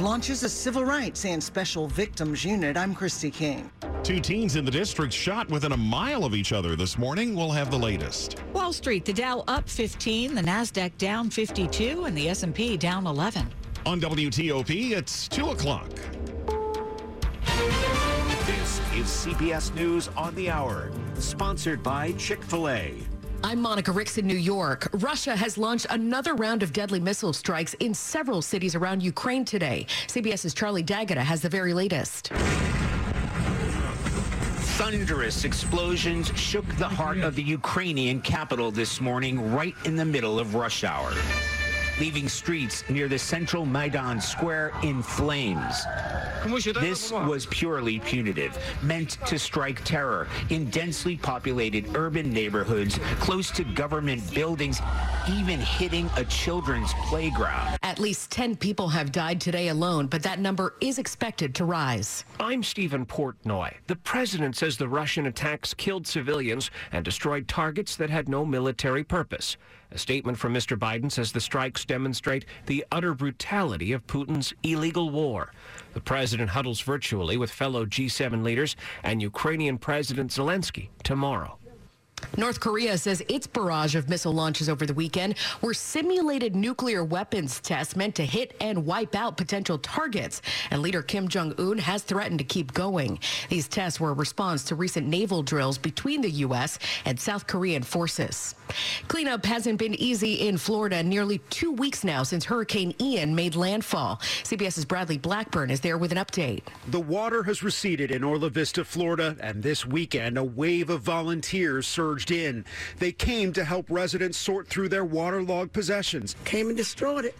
launches a civil rights and special victims unit. I'm Christy King. Two teens in the district shot within a mile of each other this morning. We'll have the latest. Wall Street, the Dow up 15, the Nasdaq down 52, and the S&P down 11. On WTOP, it's 2 o'clock. This is CBS News on the Hour, sponsored by Chick-fil-A. I'm Monica Ricks in New York. Russia has launched another round of deadly missile strikes in several cities around Ukraine today. CBS's Charlie D'Agata has the very latest. Thunderous explosions shook the heart of the Ukrainian capital this morning, right in the middle of rush hour leaving streets near the central Maidan Square in flames. This was purely punitive, meant to strike terror in densely populated urban neighborhoods close to government buildings, even hitting a children's playground. At least 10 people have died today alone, but that number is expected to rise. I'm Stephen Portnoy. The president says the Russian attacks killed civilians and destroyed targets that had no military purpose. A statement from Mr. Biden says the strikes demonstrate the utter brutality of Putin's illegal war. The president huddles virtually with fellow G7 leaders and Ukrainian President Zelensky tomorrow. North Korea says its barrage of missile launches over the weekend were simulated nuclear weapons tests meant to hit and wipe out potential targets. And leader Kim Jong un has threatened to keep going. These tests were a response to recent naval drills between the U.S. and South Korean forces. Cleanup hasn't been easy in Florida nearly two weeks now since Hurricane Ian made landfall. CBS's Bradley Blackburn is there with an update. The water has receded in Orla Vista, Florida, and this weekend a wave of volunteers surged surged in. They came to help residents sort through their waterlogged possessions. Came and destroyed it.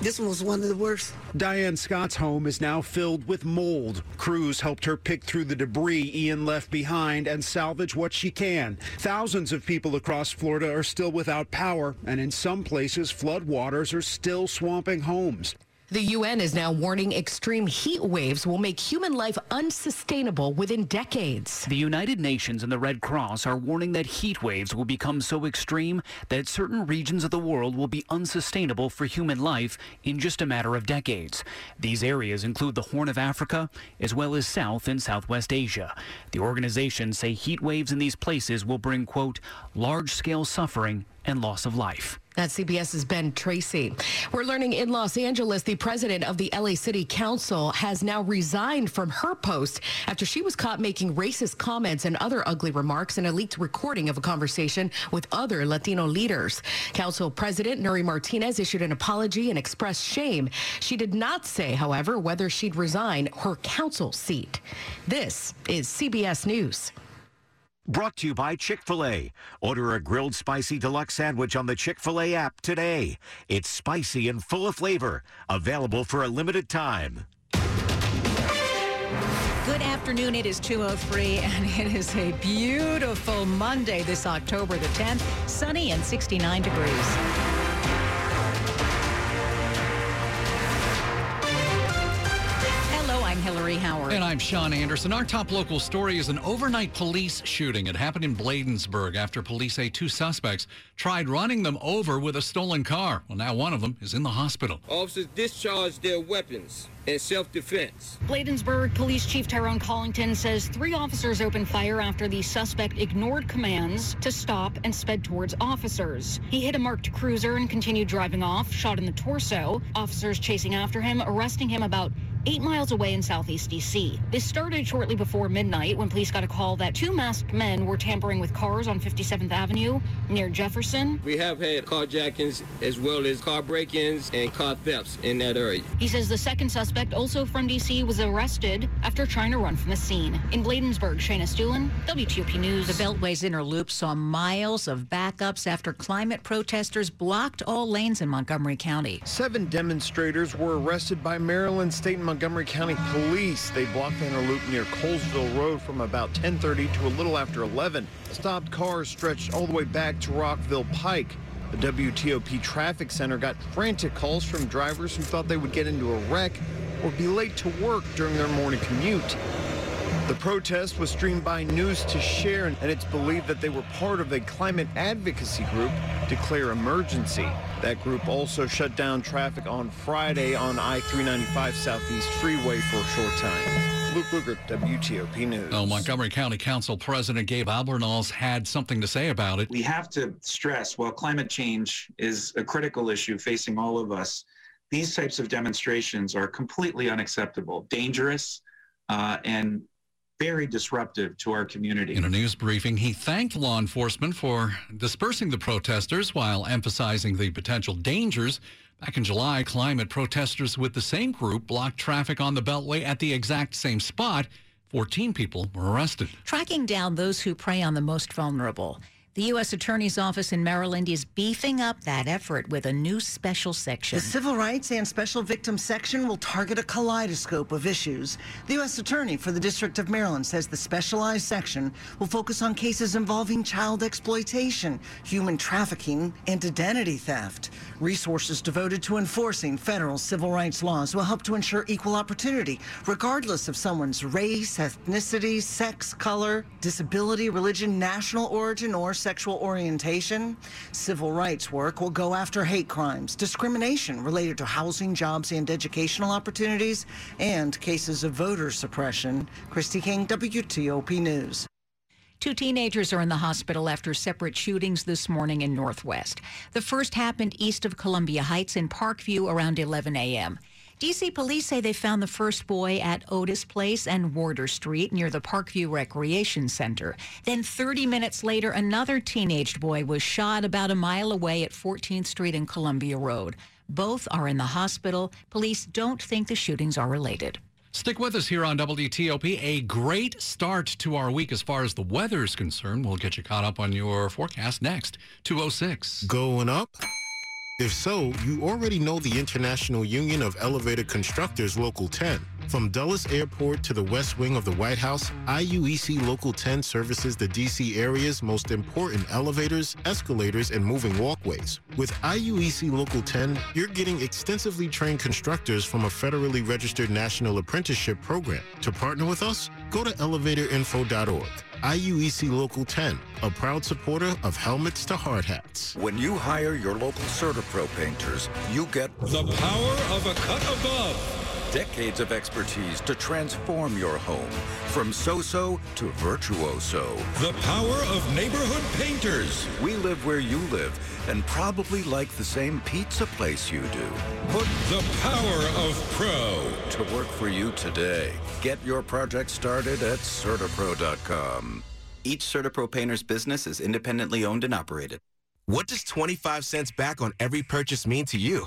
This one was one of the worst. Diane Scott's home is now filled with mold. Crews helped her pick through the debris Ian left behind and salvage what she can. Thousands of people across Florida are still without power, and in some places, flood waters are still swamping homes. The UN is now warning extreme heat waves will make human life unsustainable within decades. The United Nations and the Red Cross are warning that heat waves will become so extreme that certain regions of the world will be unsustainable for human life in just a matter of decades. These areas include the Horn of Africa as well as South and Southwest Asia. The organizations say heat waves in these places will bring, quote, large scale suffering and loss of life. That's CBS's Ben Tracy. We're learning in Los Angeles, the president of the LA City Council has now resigned from her post after she was caught making racist comments and other ugly remarks in a leaked recording of a conversation with other Latino leaders. Council President Nury Martinez issued an apology and expressed shame. She did not say, however, whether she'd resign her council seat. This is CBS News. Brought to you by Chick fil A. Order a grilled spicy deluxe sandwich on the Chick fil A app today. It's spicy and full of flavor. Available for a limited time. Good afternoon. It is 203 and it is a beautiful Monday this October the 10th. Sunny and 69 degrees. Howard. And I'm Sean Anderson. Our top local story is an overnight police shooting. It happened in Bladensburg after police say two suspects tried running them over with a stolen car. Well, now one of them is in the hospital. Officers discharged their weapons in self-defense. Bladensburg Police Chief Tyrone Collington says three officers opened fire after the suspect ignored commands to stop and sped towards officers. He hit a marked cruiser and continued driving off, shot in the torso. Officers chasing after him, arresting him about eight miles away in southeast DC. This started shortly before midnight when police got a call that two masked men were tampering with cars on 57th Avenue near Jefferson. We have had carjackings as well as car break ins and car thefts in that area. He says the second suspect, also from DC, was arrested after trying to run from the scene. In Bladensburg, Shayna Estulin, WTOP News. The Beltway's inner loop saw miles of backups after climate protesters blocked all lanes in Montgomery County. Seven demonstrators were arrested by Maryland State and Montgomery County Police. They blocked the inner loop near Colesville Road from about 10:30 to a little after 11. Stopped cars stretched all the way back to Rockville Pike. The WTOP traffic center got frantic calls from drivers who thought they would get into a wreck or be late to work during their morning commute. The protest was streamed by News to Share, and it's believed that they were part of a climate advocacy group, Declare Emergency. That group also shut down traffic on Friday on I-395 Southeast Freeway for a short time. Luke Lukert, WTOP News. Oh, Montgomery County Council President Gabe Albornoz had something to say about it. We have to stress while climate change is a critical issue facing all of us, these types of demonstrations are completely unacceptable, dangerous, uh, and very disruptive to our community. In a news briefing, he thanked law enforcement for dispersing the protesters while emphasizing the potential dangers. Back in July, climate protesters with the same group blocked traffic on the Beltway at the exact same spot. 14 people were arrested. Tracking down those who prey on the most vulnerable. The U.S. Attorney's Office in Maryland is beefing up that effort with a new special section. The Civil Rights and Special Victims section will target a kaleidoscope of issues. The U.S. Attorney for the District of Maryland says the specialized section will focus on cases involving child exploitation, human trafficking, and identity theft. Resources devoted to enforcing federal civil rights laws will help to ensure equal opportunity, regardless of someone's race, ethnicity, sex, color, disability, religion, national origin, or sexual orientation. Civil rights work will go after hate crimes, discrimination related to housing, jobs, and educational opportunities, and cases of voter suppression. Christy King, WTOP News. Two teenagers are in the hospital after separate shootings this morning in Northwest. The first happened east of Columbia Heights in Parkview around 11 a.m. DC police say they found the first boy at Otis Place and Warder Street near the Parkview Recreation Center. Then 30 minutes later, another teenaged boy was shot about a mile away at 14th Street and Columbia Road. Both are in the hospital. Police don't think the shootings are related. Stick with us here on WTOP. A great start to our week as far as the weather is concerned. We'll get you caught up on your forecast next. 206. Going up? If so, you already know the International Union of Elevator Constructors Local 10. From Dulles Airport to the west wing of the White House, IUEC Local 10 services the D.C. area's most important elevators, escalators, and moving walkways. With IUEC Local 10, you're getting extensively trained constructors from a federally registered national apprenticeship program. To partner with us, go to elevatorinfo.org. IUEC Local 10, a proud supporter of helmets to hard hats. When you hire your local CertaPro painters, you get the power of a cut above. Decades of expertise to transform your home from so-so to virtuoso. The power of neighborhood painters. We live where you live and probably like the same pizza place you do. Put the power of pro to work for you today. Get your project started at CertaPro.com. Each CertaPro painter's business is independently owned and operated. What does 25 cents back on every purchase mean to you?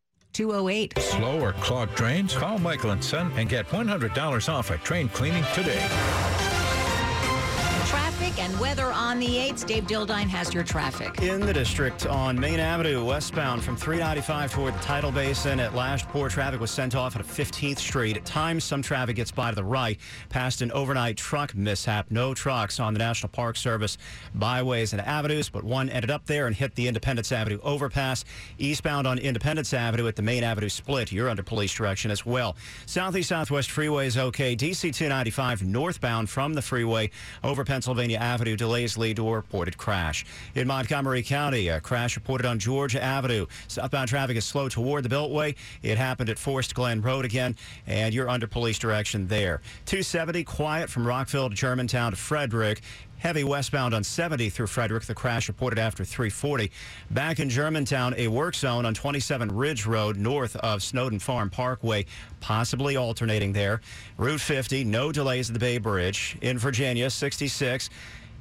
208. Slow or clogged drains? Call Michael and Son and get $100 off a train cleaning today. Traffic and weather on the 8th. Dave Dildine has your traffic. In the district on Main Avenue, westbound from 395 toward the tidal basin at Lashport, traffic was sent off at 15th Street. At times, some traffic gets by to the right past an overnight truck mishap. No trucks on the National Park Service byways and avenues, but one ended up there and hit the Independence Avenue overpass. Eastbound on Independence Avenue at the Main Avenue split. You're under police direction as well. Southeast Southwest Freeway is okay. DC 295 northbound from the freeway over Pennsylvania Avenue. Delays lead to a reported crash. In Montgomery County, a crash reported on Georgia Avenue. Southbound traffic is slow toward the Beltway. It happened at Forest Glen Road again, and you're under police direction there. 270 quiet from Rockville to Germantown to Frederick. Heavy westbound on 70 through Frederick. The crash reported after 340. Back in Germantown, a work zone on 27 Ridge Road north of Snowden Farm Parkway, possibly alternating there. Route 50, no delays at the Bay Bridge. In Virginia, 66.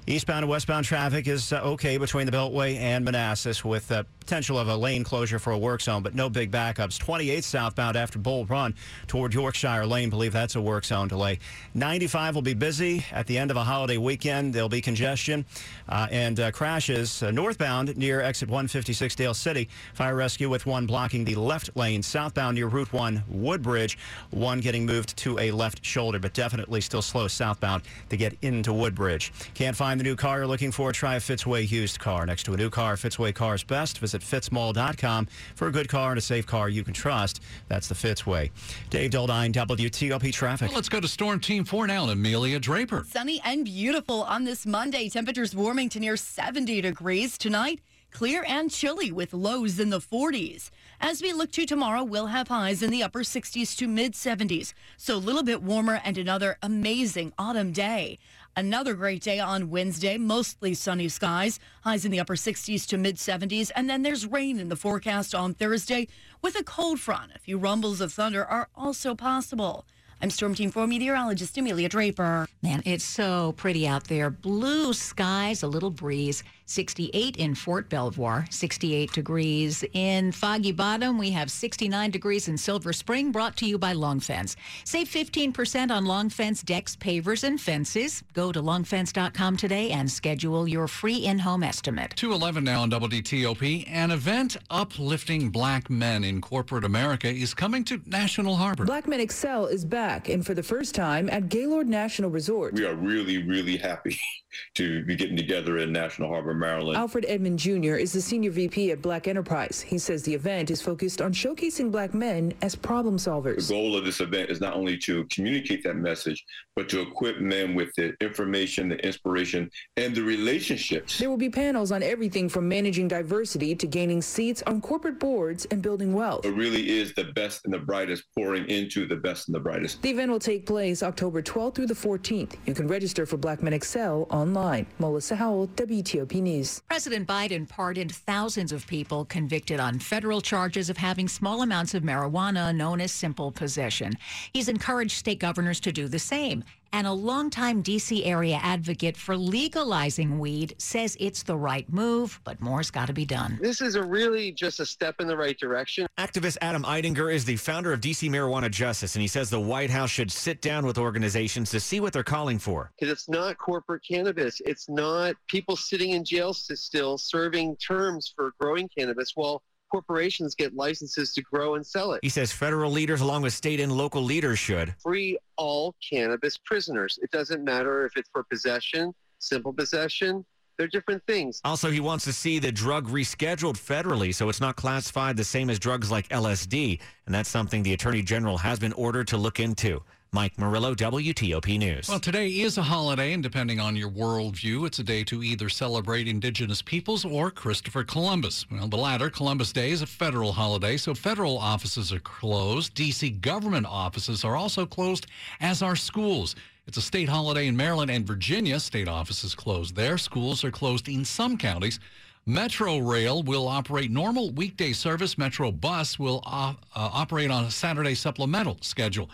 Eastbound and westbound traffic is uh, okay between the Beltway and Manassas with uh, potential of a lane closure for a work zone, but no big backups. 28 southbound after Bull Run toward Yorkshire Lane. Believe that's a work zone delay. 95 will be busy at the end of a holiday weekend. There'll be congestion uh, and uh, crashes uh, northbound near exit 156 Dale City. Fire rescue with one blocking the left lane southbound near Route 1 Woodbridge. One getting moved to a left shoulder, but definitely still slow southbound to get into Woodbridge. Can't find the new car you're looking for? Try a Fitzway used car. Next to a new car, Fitzway Cars Best. Visit fitzmall.com for a good car and a safe car you can trust. That's the Fitzway. Dave Dildine, WTOP Traffic. Well, let's go to Storm Team 4 now and Amelia Draper. Sunny and beautiful on this Monday. Temperatures warming to near 70 degrees tonight. Clear and chilly with lows in the 40s. As we look to tomorrow, we'll have highs in the upper 60s to mid 70s. So a little bit warmer and another amazing autumn day. Another great day on Wednesday, mostly sunny skies, highs in the upper 60s to mid 70s, and then there's rain in the forecast on Thursday with a cold front. A few rumbles of thunder are also possible. I'm Storm Team 4 meteorologist Amelia Draper. Man, it's so pretty out there. Blue skies, a little breeze. 68 in Fort Belvoir, 68 degrees in Foggy Bottom. We have 69 degrees in Silver Spring, brought to you by Long Fence. Save 15% on Long Fence decks, pavers, and fences. Go to longfence.com today and schedule your free in-home estimate. 211 now on WTOP. An event uplifting black men in corporate America is coming to National Harbor. Black Men Excel is back and for the first time at Gaylord National Resort. We are really, really happy to be getting together in National Harbor, Maryland. Alfred Edmond Jr. is the senior VP at Black Enterprise. He says the event is focused on showcasing black men as problem solvers. The goal of this event is not only to communicate that message, but to equip men with the information, the inspiration, and the relationships. There will be panels on everything from managing diversity to gaining seats on corporate boards and building wealth. It really is the best and the brightest pouring into the best and the brightest. The event will take place October 12th through the 14th. You can register for Black Men Excel online. Melissa Howell, WTOP News. President Biden pardoned thousands of people convicted on federal charges of having small amounts of marijuana known as simple possession. He's encouraged state governors to do the same. And a longtime D.C. area advocate for legalizing weed says it's the right move, but more's got to be done. This is a really just a step in the right direction. Activist Adam Eidinger is the founder of DC Marijuana Justice, and he says the White House should sit down with organizations to see what they're calling for. Because it's not corporate cannabis. It's not people sitting in jail still serving terms for growing cannabis while corporations get licenses to grow and sell it. He says federal leaders, along with state and local leaders, should free all cannabis prisoners. It doesn't matter if it's for possession, simple possession. They're different things. Also, he wants to see the drug rescheduled federally so it's not classified the same as drugs like LSD. And that's something the Attorney General has been ordered to look into. Mike Murillo, WTOP News. Well, today is a holiday, and depending on your worldview, it's a day to either celebrate indigenous peoples or Christopher Columbus. Well, the latter, Columbus Day, is a federal holiday, so federal offices are closed. D.C. government offices are also closed, as are schools. It's a state holiday in Maryland and Virginia. State offices closed there. Schools are closed in some counties. Metro Rail will operate normal weekday service. Metro Bus will uh, uh, operate on a Saturday supplemental schedule.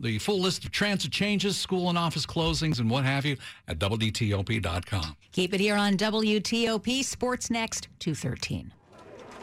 The full list of transit changes, school and office closings, and what have you at WTOP.com. Keep it here on WTOP Sports Next, 213.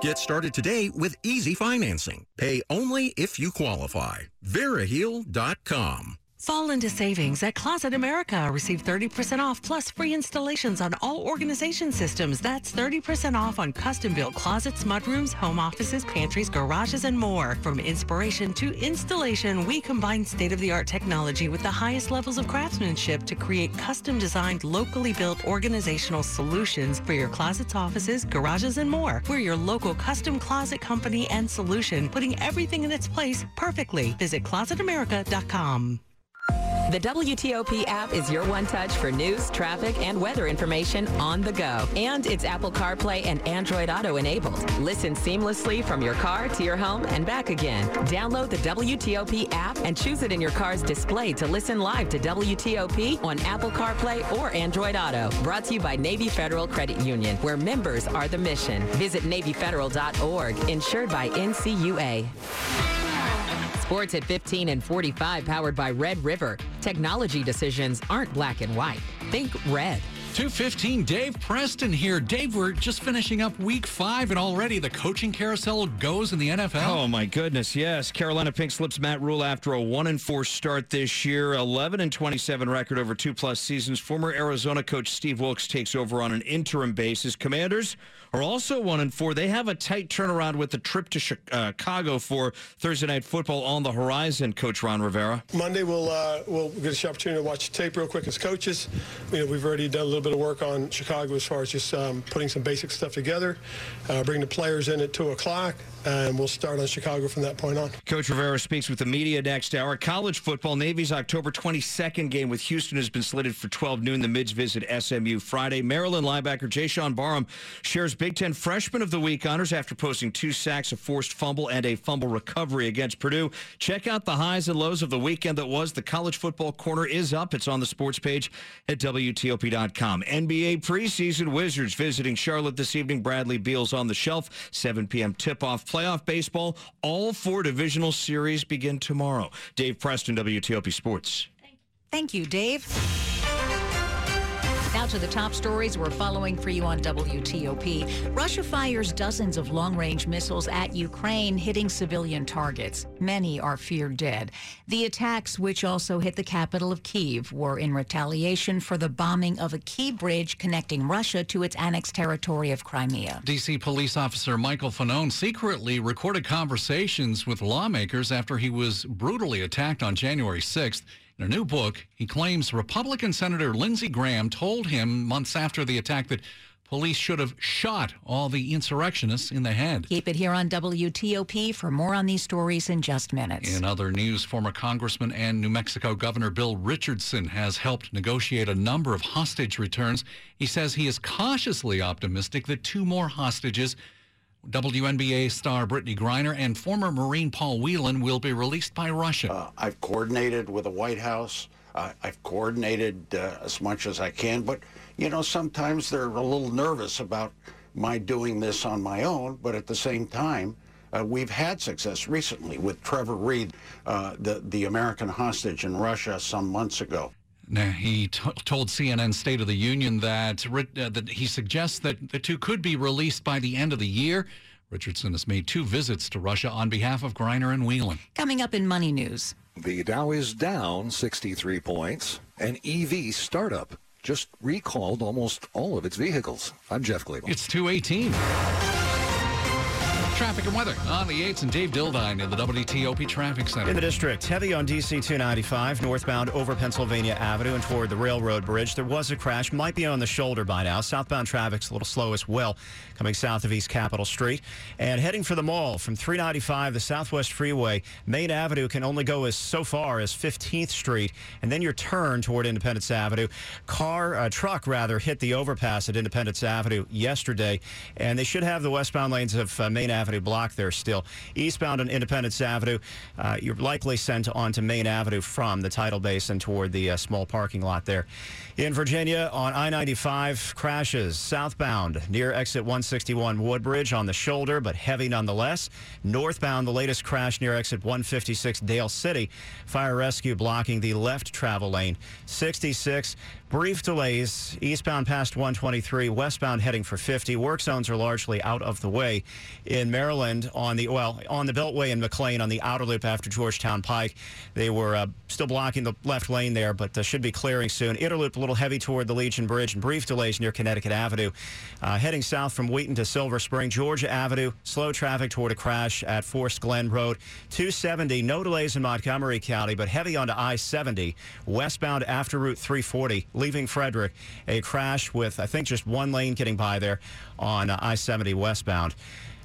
Get started today with easy financing. Pay only if you qualify. Veriheal.com. Fall into savings at Closet America. Receive 30% off plus free installations on all organization systems. That's 30% off on custom built closets, mudrooms, home offices, pantries, garages, and more. From inspiration to installation, we combine state of the art technology with the highest levels of craftsmanship to create custom designed, locally built organizational solutions for your closets, offices, garages, and more. We're your local custom closet company and solution, putting everything in its place perfectly. Visit closetamerica.com. The WTOP app is your one touch for news, traffic, and weather information on the go. And it's Apple CarPlay and Android Auto enabled. Listen seamlessly from your car to your home and back again. Download the WTOP app and choose it in your car's display to listen live to WTOP on Apple CarPlay or Android Auto. Brought to you by Navy Federal Credit Union, where members are the mission. Visit NavyFederal.org, insured by NCUA. Sports at 15 and 45, powered by Red River. Technology decisions aren't black and white. Think red. 215, Dave Preston here. Dave, we're just finishing up week five, and already the coaching carousel goes in the NFL. Oh, my goodness, yes. Carolina Pink slips Matt Rhule after a 1 and 4 start this year, 11 and 27 record over two plus seasons. Former Arizona coach Steve Wilks takes over on an interim basis. Commanders are also 1 and 4. They have a tight turnaround with the trip to Chicago for Thursday Night Football on the horizon, Coach Ron Rivera. Monday, we'll, uh, we'll get an opportunity to watch the tape real quick as coaches. You know, we've already done a little bit of work on Chicago as far as just um, putting some basic stuff together, uh, bring the players in at 2 o'clock, and we'll start on Chicago from that point on. Coach Rivera speaks with the media next hour. College football, Navy's October 22nd game with Houston has been slated for 12 noon. The Mids visit SMU Friday. Maryland linebacker Jaishawn Barham shares Big Ten Freshman of the Week honors after posting two sacks, a forced fumble, and a fumble recovery against Purdue. Check out the highs and lows of the weekend that was. The College Football Corner is up. It's on the sports page at WTOP.com. NBA preseason Wizards visiting Charlotte this evening. Bradley Beal's on the shelf. 7 p.m. tip-off. Playoff baseball. All four divisional series begin tomorrow. Dave Preston, WTOP Sports. Thank you, Dave. Now to the top stories we're following for you on WTOP. Russia fires dozens of long range missiles at Ukraine, hitting civilian targets. Many are feared dead. The attacks, which also hit the capital of Kiev, were in retaliation for the bombing of a key bridge connecting Russia to its annexed territory of Crimea. DC police officer Michael Fanone secretly recorded conversations with lawmakers after he was brutally attacked on January 6th. In a new book, he claims Republican Senator Lindsey Graham told him months after the attack that police should have shot all the insurrectionists in the head. Keep it here on WTOP for more on these stories in just minutes. In other news, former Congressman and New Mexico Governor Bill Richardson has helped negotiate a number of hostage returns. He says he is cautiously optimistic that two more hostages WNBA star Brittney Griner and former Marine Paul Whelan will be released by Russia. Uh, I've coordinated with the White House. Uh, I've coordinated uh, as much as I can, but you know sometimes they're a little nervous about my doing this on my own. But at the same time, uh, we've had success recently with Trevor Reed, uh, the the American hostage in Russia, some months ago. Now, he t- told CNN State of the Union that, uh, that he suggests that the two could be released by the end of the year. Richardson has made two visits to Russia on behalf of Griner and Whelan. Coming up in Money News. The Dow is down 63 points. An EV startup just recalled almost all of its vehicles. I'm Jeff Cleveland. It's 218. Traffic and weather on the 8s and Dave Dildine in the WTOP Traffic Center. In the district, heavy on DC 295 northbound over Pennsylvania Avenue and toward the railroad bridge. There was a crash, might be on the shoulder by now. Southbound traffic's a little slow as well, coming south of East Capitol Street. And heading for the mall from 395, the Southwest Freeway, Main Avenue can only go as so far as 15th Street, and then your turn toward Independence Avenue. Car, uh, truck rather, hit the overpass at Independence Avenue yesterday, and they should have the westbound lanes of uh, Main Avenue blocked there still. Eastbound on Independence Avenue, uh, you're likely sent on to Main Avenue from the tidal basin toward the uh, small parking lot there. In Virginia, on I 95, crashes southbound near exit 161 Woodbridge on the shoulder, but heavy nonetheless. Northbound, the latest crash near exit 156 Dale City. Fire rescue blocking the left travel lane. 66 Brief delays eastbound past 123, westbound heading for 50. Work zones are largely out of the way. In Maryland, on the well, on the Beltway in McLean on the outer loop after Georgetown Pike, they were uh, still blocking the left lane there, but uh, should be clearing soon. Interloop a little heavy toward the Legion Bridge, and brief delays near Connecticut Avenue. Uh, heading south from Wheaton to Silver Spring, Georgia Avenue, slow traffic toward a crash at Forest Glen Road. 270, no delays in Montgomery County, but heavy onto I-70 westbound after Route 340 leaving Frederick. A crash with, I think, just one lane getting by there on uh, I 70 westbound.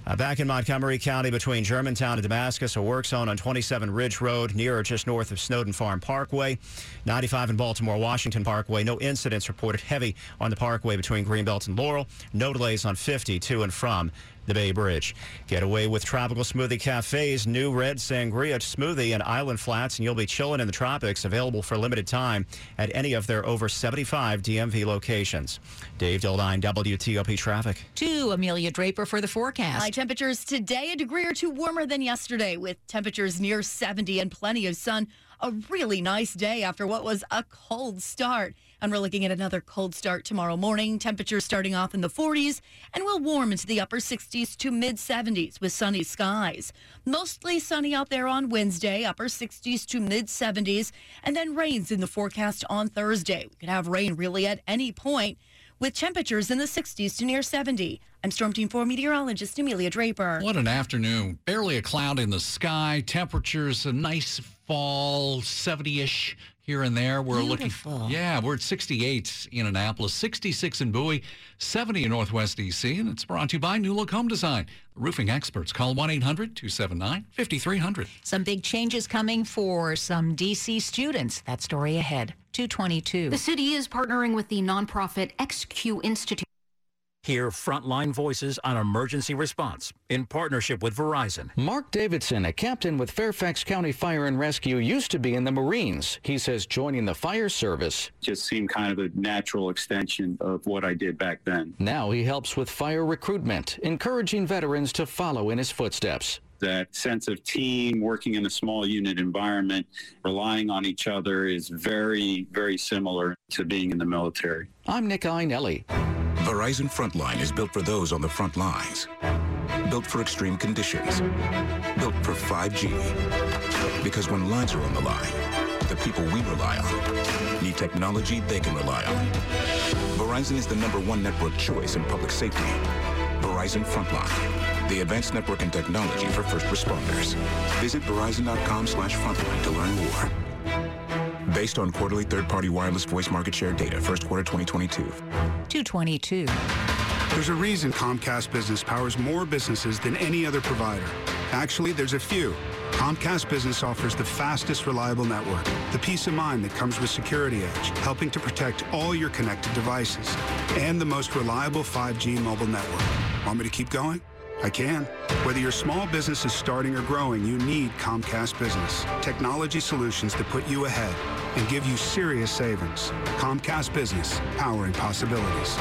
Uh, back in Montgomery County between Germantown and Damascus, a work zone on 27 Ridge Road near or just north of Snowden Farm Parkway. 95 in Baltimore Washington Parkway. No incidents reported heavy on the parkway between Greenbelt and Laurel. No delays on 50 to and from the Bay Bridge. Get away with Tropical Smoothie Cafe's new red sangria smoothie in Island Flats, and you'll be chilling in the tropics. Available for limited time at any of their over 75 DMV locations. Dave Dildine, WTOP Traffic. To Amelia Draper for the forecast. High temperatures today, a degree or two warmer than yesterday, with temperatures near 70 and plenty of sun. A really nice day after what was a cold start. And we're looking at another cold start tomorrow morning. Temperatures starting off in the 40s and will warm into the upper 60s to mid 70s with sunny skies. Mostly sunny out there on Wednesday, upper 60s to mid 70s, and then rains in the forecast on Thursday. We could have rain really at any point with temperatures in the 60s to near 70. I'm Storm Team 4 meteorologist Amelia Draper. What an afternoon. Barely a cloud in the sky. Temperatures a nice fall 70-ish here and there. We're Beautiful. looking Yeah, we're at 68 in Annapolis, 66 in Bowie, 70 in Northwest DC, and it's brought to you by New Look Home Design. Roofing experts. Call 1-800-279-5300. Some big changes coming for some DC students. That story ahead. 222. The city is partnering with the nonprofit XQ Institute. Hear frontline voices on emergency response in partnership with Verizon. Mark Davidson, a captain with Fairfax County Fire and Rescue, used to be in the Marines. He says joining the fire service just seemed kind of a natural extension of what I did back then. Now he helps with fire recruitment, encouraging veterans to follow in his footsteps that sense of team working in a small unit environment, relying on each other is very, very similar to being in the military. I'm Nick Iannelli. Verizon Frontline is built for those on the front lines. Built for extreme conditions. Built for 5G. Because when lives are on the line, the people we rely on need technology they can rely on. Verizon is the number one network choice in public safety. Verizon Frontline, the advanced network and technology for first responders. Visit verizon.com slash frontline to learn more. Based on quarterly third-party wireless voice market share data, first quarter 2022. 222. There's a reason Comcast Business powers more businesses than any other provider. Actually, there's a few. Comcast Business offers the fastest, reliable network, the peace of mind that comes with Security Edge, helping to protect all your connected devices, and the most reliable 5G mobile network. Want me to keep going? I can. Whether your small business is starting or growing, you need Comcast Business. Technology solutions that put you ahead and give you serious savings. Comcast Business, powering possibilities.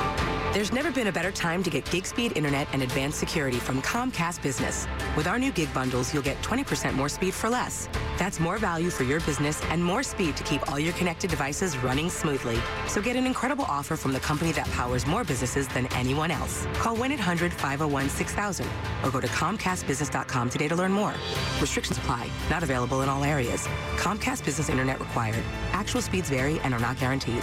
There's never been a better time to get gig speed internet and advanced security from Comcast Business. With our new gig bundles, you'll get 20% more speed for less. That's more value for your business and more speed to keep all your connected devices running smoothly. So get an incredible offer from the company that powers more businesses than anyone else. Call 1-800-501-6000 or go to comcastbusiness.com today to learn more. Restrictions apply. Not available in all areas. Comcast Business Internet required. Actual speeds vary and are not guaranteed.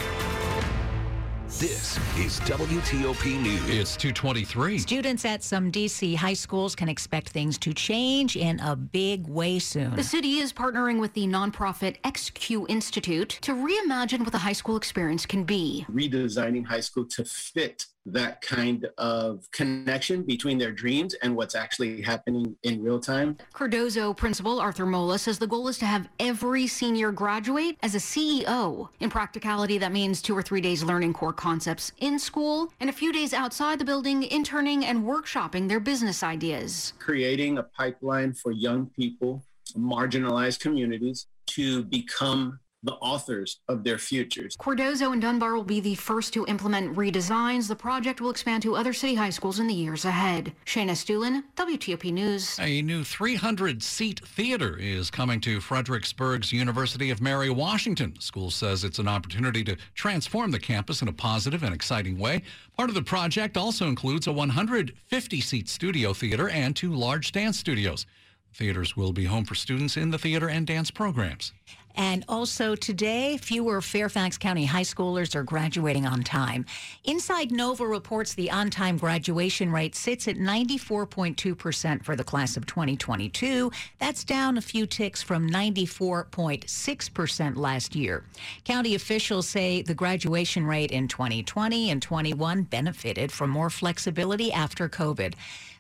This is WTOP News. It's 223. Students at some D.C. high schools can expect things to change in a big way soon. The city is partnering with the nonprofit XQ Institute to reimagine what the high school experience can be. Redesigning high school to fit that kind of connection between their dreams and what's actually happening in real time. Cardozo principal Arthur Mola says the goal is to have every senior graduate as a CEO. In practicality, that means two or three days learning core concepts in school and a few days outside the building interning and workshopping their business ideas. Creating a pipeline for young people, marginalized communities to become the authors of their futures. Cardozo and Dunbar will be the first to implement redesigns. The project will expand to other city high schools in the years ahead. Shayna Stulin, WTOP News. A new 300 seat theater is coming to Fredericksburg's University of Mary Washington. The school says it's an opportunity to transform the campus in a positive and exciting way. Part of the project also includes a 150 seat studio theater and two large dance studios. Theaters will be home for students in the theater and dance programs. And also today, fewer Fairfax County high schoolers are graduating on time. Inside Nova reports the on time graduation rate sits at 94.2% for the class of 2022. That's down a few ticks from 94.6% last year. County officials say the graduation rate in 2020 and 21 benefited from more flexibility after COVID.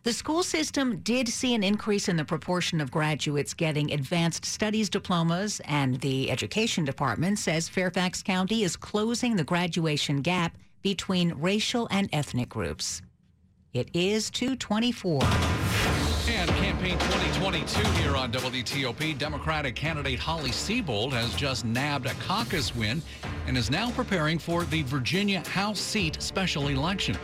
The school system did see an increase in the proportion of graduates getting advanced studies diplomas, and the education department says Fairfax County is closing the graduation gap between racial and ethnic groups. It is 224. And campaign 2022 here on WTOP. Democratic candidate Holly Seibold has just nabbed a caucus win and is now preparing for the Virginia House seat special election.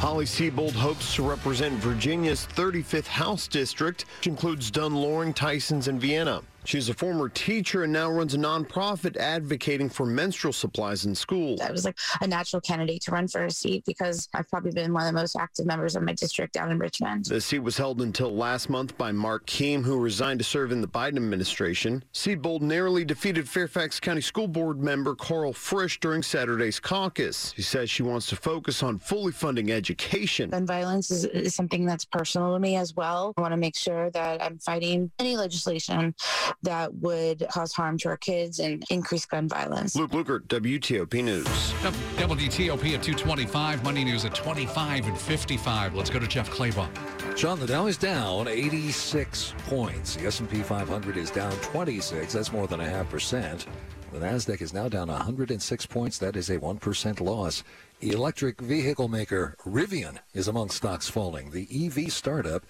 Holly Seibold hopes to represent Virginia's 35th House District, which includes Dunn, Loring, Tysons, and Vienna. She's a former teacher and now runs a nonprofit advocating for menstrual supplies in schools. I was like a natural candidate to run for a seat because I've probably been one of the most active members of my district down in Richmond. The seat was held until last month by Mark Keam, who resigned to serve in the Biden administration. Seibold narrowly defeated Fairfax County School Board member Karl Frisch during Saturday's caucus. She says she wants to focus on fully funding education. Gun violence is, is something that's personal to me as well. I want to make sure that I'm fighting any legislation that would cause harm to our kids and increase gun violence. Luke Lukert, WTOP News. WTOP at 225, Money News at 25 and 55. Let's go to Jeff Clabaugh. Sean, the Dow is down 86 points. The S&P 500 is down 26. That's more than a half percent. The Nasdaq is now down 106 points. That is a 1% loss. Electric vehicle maker Rivian is among stocks falling. The EV startup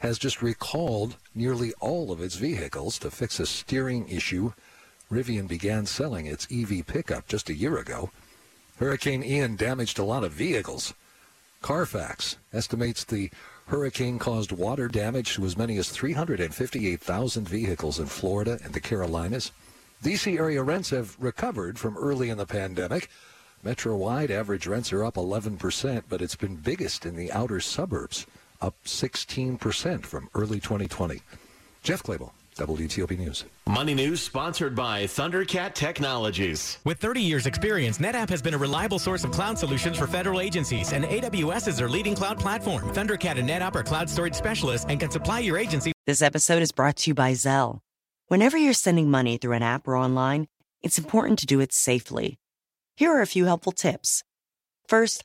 has just recalled nearly all of its vehicles to fix a steering issue. Rivian began selling its EV pickup just a year ago. Hurricane Ian damaged a lot of vehicles. Carfax estimates the hurricane caused water damage to as many as 358,000 vehicles in Florida and the Carolinas. DC area rents have recovered from early in the pandemic. Metro wide average rents are up 11%, but it's been biggest in the outer suburbs, up 16% from early 2020. Jeff Clabaugh, WTOP News. Money News sponsored by Thundercat Technologies. With 30 years experience, NetApp has been a reliable source of cloud solutions for federal agencies, and AWS is their leading cloud platform. Thundercat and NetApp are cloud storage specialists and can supply your agency. This episode is brought to you by Zelle. Whenever you're sending money through an app or online, it's important to do it safely. Here are a few helpful tips. First,